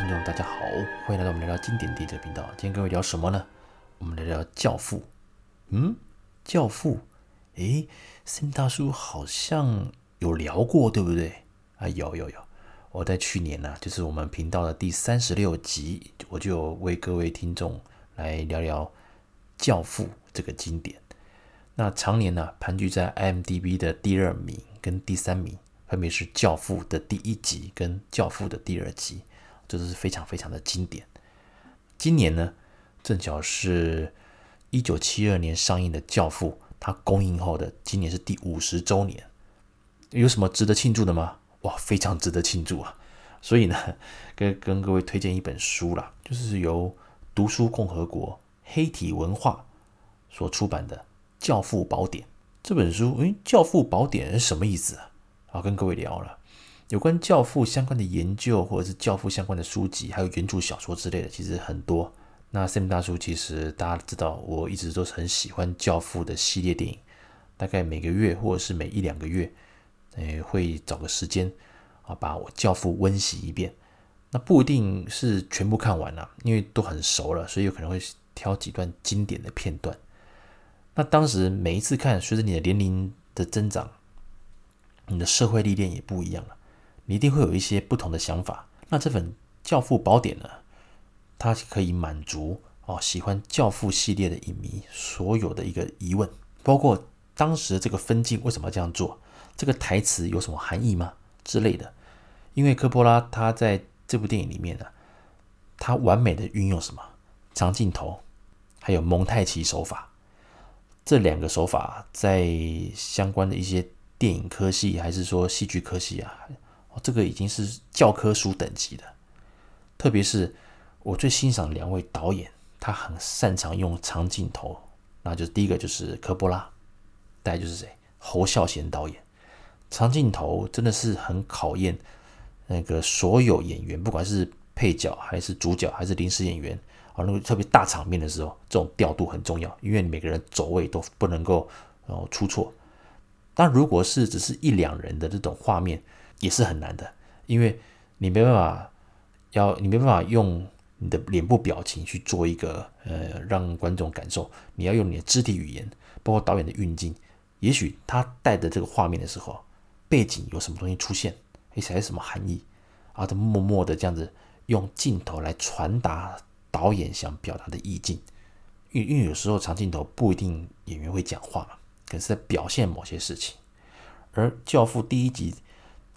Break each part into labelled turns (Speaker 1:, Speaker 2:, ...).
Speaker 1: 听众，大家好，欢迎来到我们聊聊经典电影这个频道。今天跟各位聊什么呢？我们聊聊《教父》。嗯，《教父》诶森大叔好像有聊过，对不对？啊，有有有。我在去年呢、就是我们频道的第三十六集，我就为各位听众来聊聊《教父》这个经典。那常年呢、盘踞在 IMDB 的第二名跟第三名，分别是《教父》的第一集跟《教父》的第二集。这都是非常非常的经典。今年呢，正巧是一九七二年上映的《教父》，它公映后的今年是第五十周年。有什么值得庆祝的吗？哇，非常值得庆祝啊！所以呢，跟跟各位推荐一本书啦，就是由读书共和国黑体文化所出版的《教父宝典》这本书。诶，《教父宝典》是什么意思啊？好，跟各位聊了。有关教父相关的研究，或者是教父相关的书籍，还有原著小说之类的，其实很多。那 Sam 大叔其实大家知道，我一直都是很喜欢教父的系列电影，大概每个月或者是每一两个月，诶，会找个时间啊，把我教父温习一遍。那不一定是全部看完了，因为都很熟了，所以有可能会挑几段经典的片段。那当时每一次看，随着你的年龄的增长，你的社会历练也不一样了。你一定会有一些不同的想法。那这本《教父宝典》呢，它可以满足哦喜欢《教父》系列的影迷所有的一个疑问，包括当时这个分镜为什么要这样做，这个台词有什么含义吗之类的。因为科波拉他在这部电影里面呢，他完美的运用什么长镜头，还有蒙太奇手法，这两个手法在相关的一些电影科系还是说戏剧科系啊。这个已经是教科书等级的，特别是我最欣赏两位导演，他很擅长用长镜头。那就是第一个就是科波拉，再来就是谁？侯孝贤导演。长镜头真的是很考验那个所有演员，不管是配角还是主角还是临时演员啊，那个特别大场面的时候，这种调度很重要，因为每个人走位都不能够然后出错。但如果是只是一两人的这种画面，也是很难的，因为你没办法要，你没办法用你的脸部表情去做一个呃让观众感受，你要用你的肢体语言，包括导演的运镜。也许他带着这个画面的时候，背景有什么东西出现，而且还有什么含义啊？他默默的这样子用镜头来传达导演想表达的意境。因为因为有时候长镜头不一定演员会讲话嘛，可是在表现某些事情。而《教父》第一集。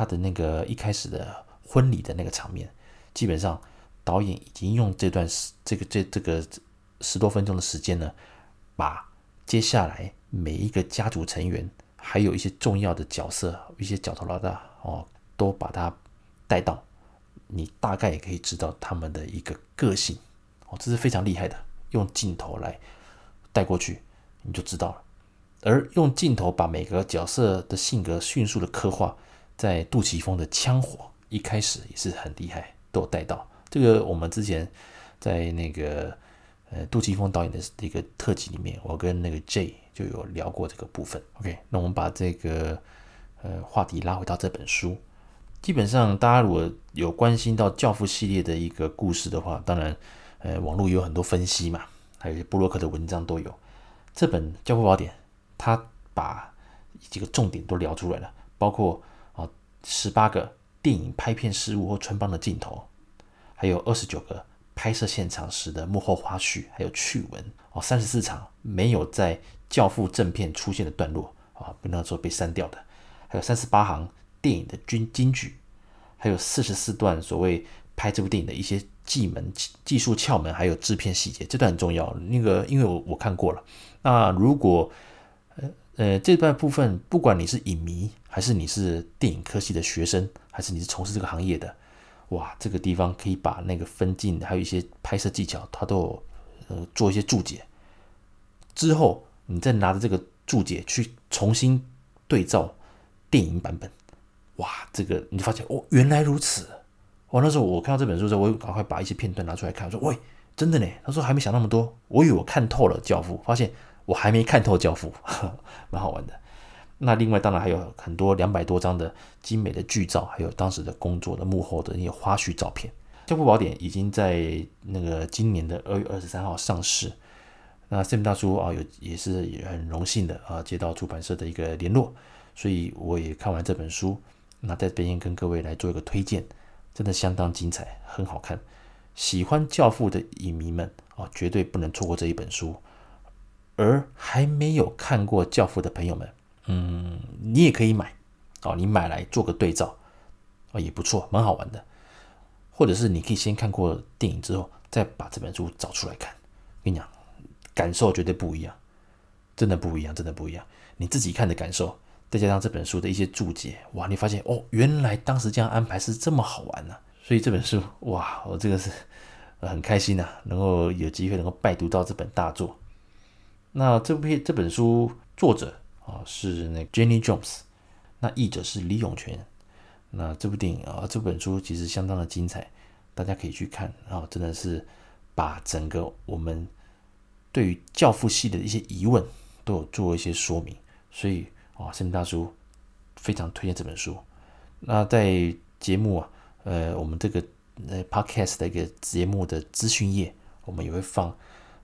Speaker 1: 他的那个一开始的婚礼的那个场面，基本上导演已经用这段时这个这这个十多分钟的时间呢，把接下来每一个家族成员，还有一些重要的角色，一些角头老大哦，都把他带到，你大概也可以知道他们的一个个性哦，这是非常厉害的，用镜头来带过去，你就知道了。而用镜头把每个角色的性格迅速的刻画。在杜琪峰的枪火一开始也是很厉害，都有带到这个。我们之前在那个呃杜琪峰导演的一个特辑里面，我跟那个 J 就有聊过这个部分。OK，那我们把这个呃话题拉回到这本书。基本上大家如果有关心到教父系列的一个故事的话，当然呃网络也有很多分析嘛，还有一些部落客的文章都有。这本教父宝典，它把几个重点都聊出来了，包括。十八个电影拍片失误或穿帮的镜头，还有二十九个拍摄现场时的幕后花絮，还有趣闻哦，三十四场没有在《教父》正片出现的段落啊，不能说被删掉的，还有三十八行电影的金金句，还有四十四段所谓拍这部电影的一些技门、技术窍门，还有制片细节，这段很重要。那个因为我我看过了，那如果呃呃这段部分，不管你是影迷。还是你是电影科系的学生，还是你是从事这个行业的？哇，这个地方可以把那个分镜，还有一些拍摄技巧，它都有呃做一些注解。之后你再拿着这个注解去重新对照电影版本，哇，这个你就发现哦，原来如此。哇，那时候我看到这本书的时候，我赶快把一些片段拿出来看，我说喂，真的呢。他说还没想那么多，我以为我看透了《教父》，发现我还没看透《教父》，蛮好玩的。那另外当然还有很多两百多张的精美的剧照，还有当时的工作的幕后的那些花絮照片。教父宝典》已经在那个今年的二月二十三号上市。那 Sam 大叔啊，有也是也很荣幸的啊，接到出版社的一个联络，所以我也看完这本书。那在这边跟各位来做一个推荐，真的相当精彩，很好看。喜欢《教父》的影迷们啊，绝对不能错过这一本书。而还没有看过《教父》的朋友们，嗯，你也可以买哦，你买来做个对照啊，也不错，蛮好玩的。或者是你可以先看过电影之后，再把这本书找出来看。跟你讲。感受绝对不一样，真的不一样，真的不一样。你自己看的感受，再加上这本书的一些注解，哇，你发现哦，原来当时这样安排是这么好玩呢、所以这本书，哇，我这个是很开心呐、啊，能够有机会能够拜读到这本大作。那这部片这本书作者啊是那 Jenny Jones，那译者是李永全。那这部电影啊，这本书其实相当的精彩，大家可以去看啊，真的是把整个我们。对于教父系的一些疑问，都有做一些说明，所以啊，森大叔非常推荐这本书。那在节目啊，呃，我们这个呃 podcast 的一个节目的资讯页，我们也会放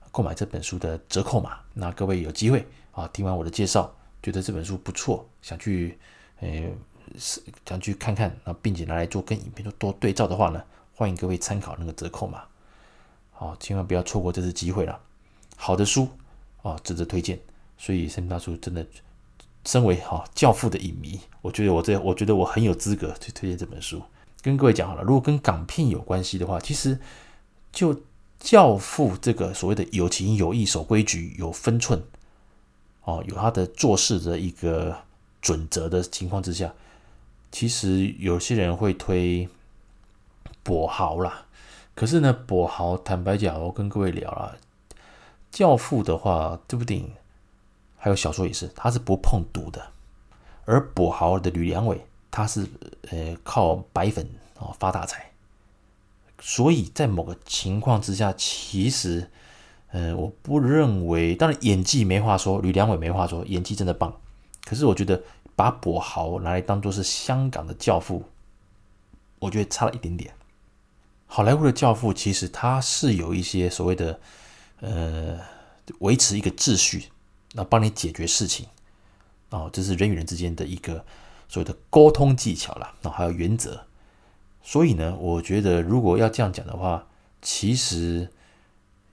Speaker 1: 购买这本书的折扣码。那各位有机会啊，听完我的介绍，觉得这本书不错，想去呃想去看看，那并且拿来做跟影片做多对照的话呢，欢迎各位参考那个折扣码。好，千万不要错过这次机会了。好的书啊，值得推荐。所以森大叔真的身为哈教父的影迷，我觉得我这我觉得我很有资格去推荐这本书。跟各位讲好了，如果跟港片有关系的话，其实就教父这个所谓的有情有义、守规矩、有分寸哦，有他的做事的一个准则的情况之下，其实有些人会推跛豪啦。可是呢，跛豪坦白讲，我跟各位聊了。教父的话，这部电影还有小说也是，他是不碰赌的。而跛豪的吕良伟，他是呃靠白粉啊发大财。所以在某个情况之下，其实呃我不认为，当然演技没话说，吕良伟没话说，演技真的棒。可是我觉得把跛豪拿来当做是香港的教父，我觉得差了一点点。好莱坞的教父其实他是有一些所谓的。呃，维持一个秩序，然后帮你解决事情，哦，这是人与人之间的一个所谓的沟通技巧啦，那还有原则。所以呢，我觉得如果要这样讲的话，其实，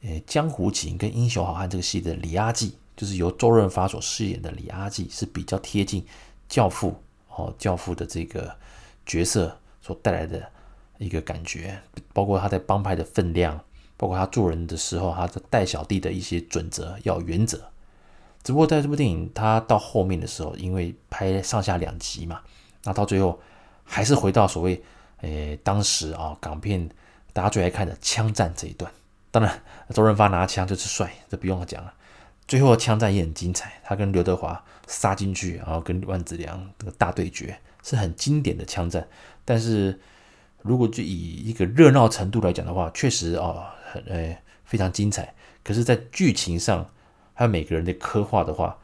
Speaker 1: 呃，《江湖情》跟《英雄好汉》这个戏的李阿记，就是由周润发所饰演的李阿记，是比较贴近教父哦，教父的这个角色所带来的一个感觉，包括他在帮派的分量。包括他做人的时候，他的带小弟的一些准则要原则。只不过在这部电影，他到后面的时候，因为拍上下两集嘛，那到最后还是回到所谓，诶，当时啊港片大家最爱看的枪战这一段。当然，周润发拿枪就是帅，这不用讲了。最后枪战也很精彩，他跟刘德华杀进去，然后跟万梓良这个大对决，是很经典的枪战。但是如果就以一个热闹程度来讲的话，确实啊。呃，非常精彩。可是，在剧情上还有每个人的刻画的话，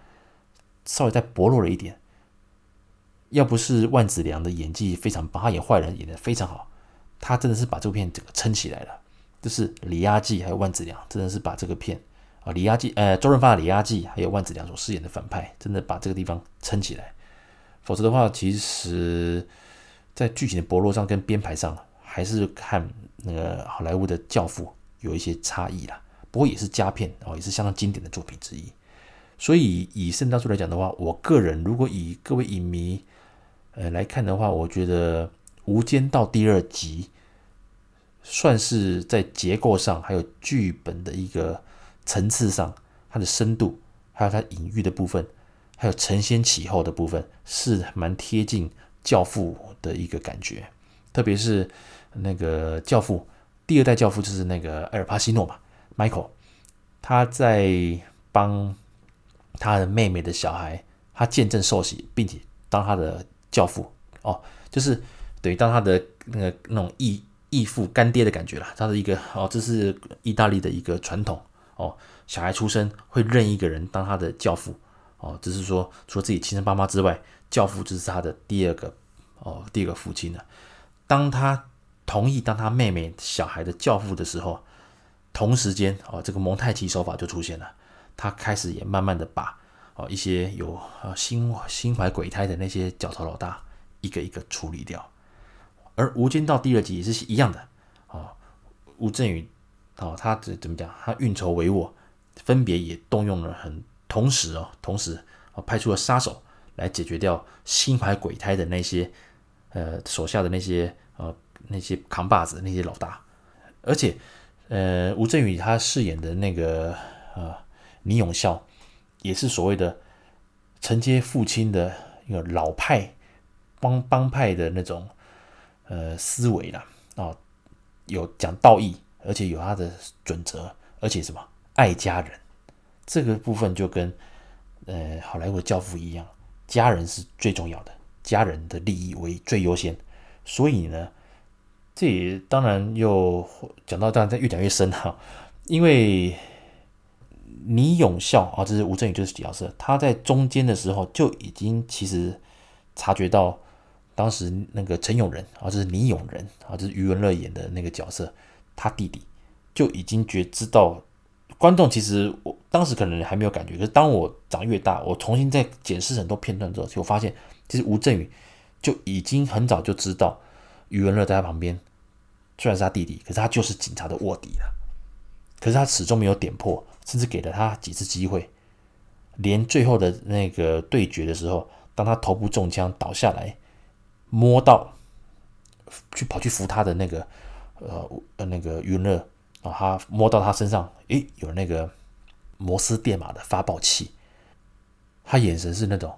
Speaker 1: 稍微再薄弱了一点。要不是万梓良的演技非常棒，他演坏人演得非常好，他真的是把这部片整个撑起来了。就是李亚季还有万梓良，真的是把这个片啊，李亚季呃，周润发的李亚季还有万梓良所饰演的反派，真的把这个地方撑起来。否则的话，其实，在剧情的薄弱上跟编排上，还是看那个好莱坞的教父。有一些差异啦，不过也是佳片哦，也是相当经典的作品之一。所以以圣诞树来讲的话，我个人如果以各位影迷呃来看的话，我觉得《无间道》第二集算是在结构上，还有剧本的一个层次上，它的深度，还有它隐喻的部分，还有承先启后的部分，是蛮贴近《教父》的一个感觉，特别是那个《教父》。第二代教父就是那个艾尔帕西诺嘛，Michael，他在帮他的妹妹的小孩，他见证受洗，并且当他的教父哦，就是等于当他的那个那种义义父干爹的感觉啦。他的一个哦，这是意大利的一个传统哦，小孩出生会认一个人当他的教父哦，只是说除了自己亲生爸妈之外，教父就是他的第二个哦，第二个父亲了。当他同意当他妹妹小孩的教父的时候，同时间哦，这个蒙太奇手法就出现了。他开始也慢慢的把哦一些有呃心心怀鬼胎的那些角头老大一个一个处理掉。而《无间道》第二集也是一样的啊，吴镇宇哦，他怎怎么讲？他运筹帷幄，分别也动用了很同时哦，同时哦派出了杀手来解决掉心怀鬼胎的那些呃手下的那些呃那些扛把子那些老大，而且呃吴镇宇他饰演的那个呃倪永孝也是所谓的承接父亲的一个老派帮帮派的那种。呃，思维啦，哦，有讲道义，而且有他的准则，而且什么爱家人，这个部分就跟呃好莱坞教父一样，家人是最重要的，家人的利益为最优先。所以呢，这也当然又讲到当然在越讲越深哈，因为倪永孝啊，这是吴镇宇就是角色，他在中间的时候就已经其实察觉到。当时那个陈永仁啊，这是倪永仁啊，这是余文乐演的那个角色，他弟弟就已经觉知道。观众其实我当时可能还没有感觉，可是当我长越大，我重新再检视很多片段之后，就发现其实吴镇宇就已经很早就知道余文乐在他旁边，虽然是他弟弟，可是他就是警察的卧底了。可是他始终没有点破，甚至给了他几次机会，连最后的那个对决的时候，当他头部中枪倒下来。摸到，去跑去扶他的那个，呃呃那个云乐啊，他摸到他身上，诶，有那个摩斯电码的发报器，他眼神是那种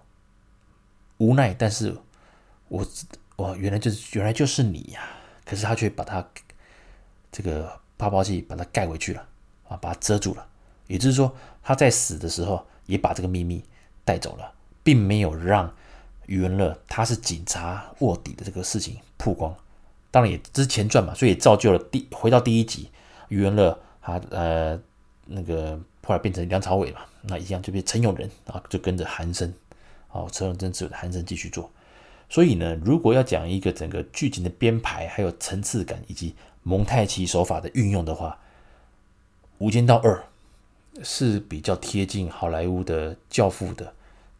Speaker 1: 无奈，但是我我原来就是原来就是你呀，可是他却把他这个发报器把它盖回去了啊，把它遮住了，也就是说他在死的时候也把这个秘密带走了，并没有让。余文乐他是警察卧底的这个事情曝光，当然也之前传嘛，所以也造就了第回到第一集，余文乐他呃那个后来变成梁朝伟嘛，那一样就变陈永仁啊，就跟着韩生，哦，陈永仁只有韩生继续做。所以呢，如果要讲一个整个剧情的编排，还有层次感以及蒙太奇手法的运用的话，《无间道二》是比较贴近好莱坞的教父的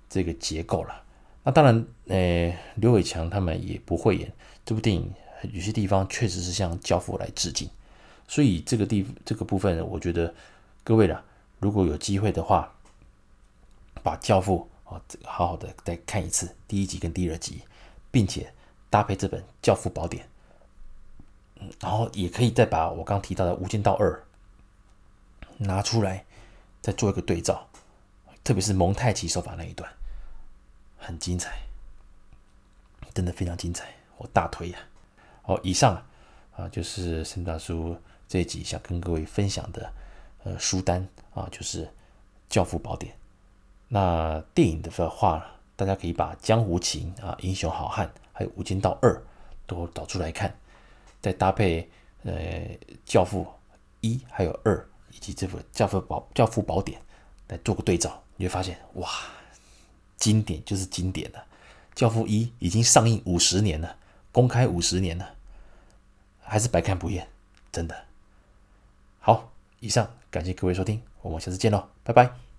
Speaker 1: 这个结构了。那当然，呃，刘伟强他们也不会演这部电影，有些地方确实是向《教父》来致敬，所以这个地这个部分，我觉得各位啦，如果有机会的话，把《教父》啊好好的再看一次第一集跟第二集，并且搭配这本《教父宝典》，然后也可以再把我刚提到的《无间道二》拿出来，再做一个对照，特别是蒙太奇手法那一段。很精彩，真的非常精彩，我大推呀！好，以上啊就是森大叔这一集想跟各位分享的呃书单啊，就是《教父宝典》。那电影的话，大家可以把《江湖情》啊、《英雄好汉》还有《无间道二》都找出来看，再搭配呃《教父一》还有二以及这部《教父宝》《教父宝典》来做个对照，你会发现哇！经典就是经典了，《教父一》已经上映五十年了，公开五十年了，还是百看不厌，真的。好，以上感谢各位收听，我们下次见喽，拜拜。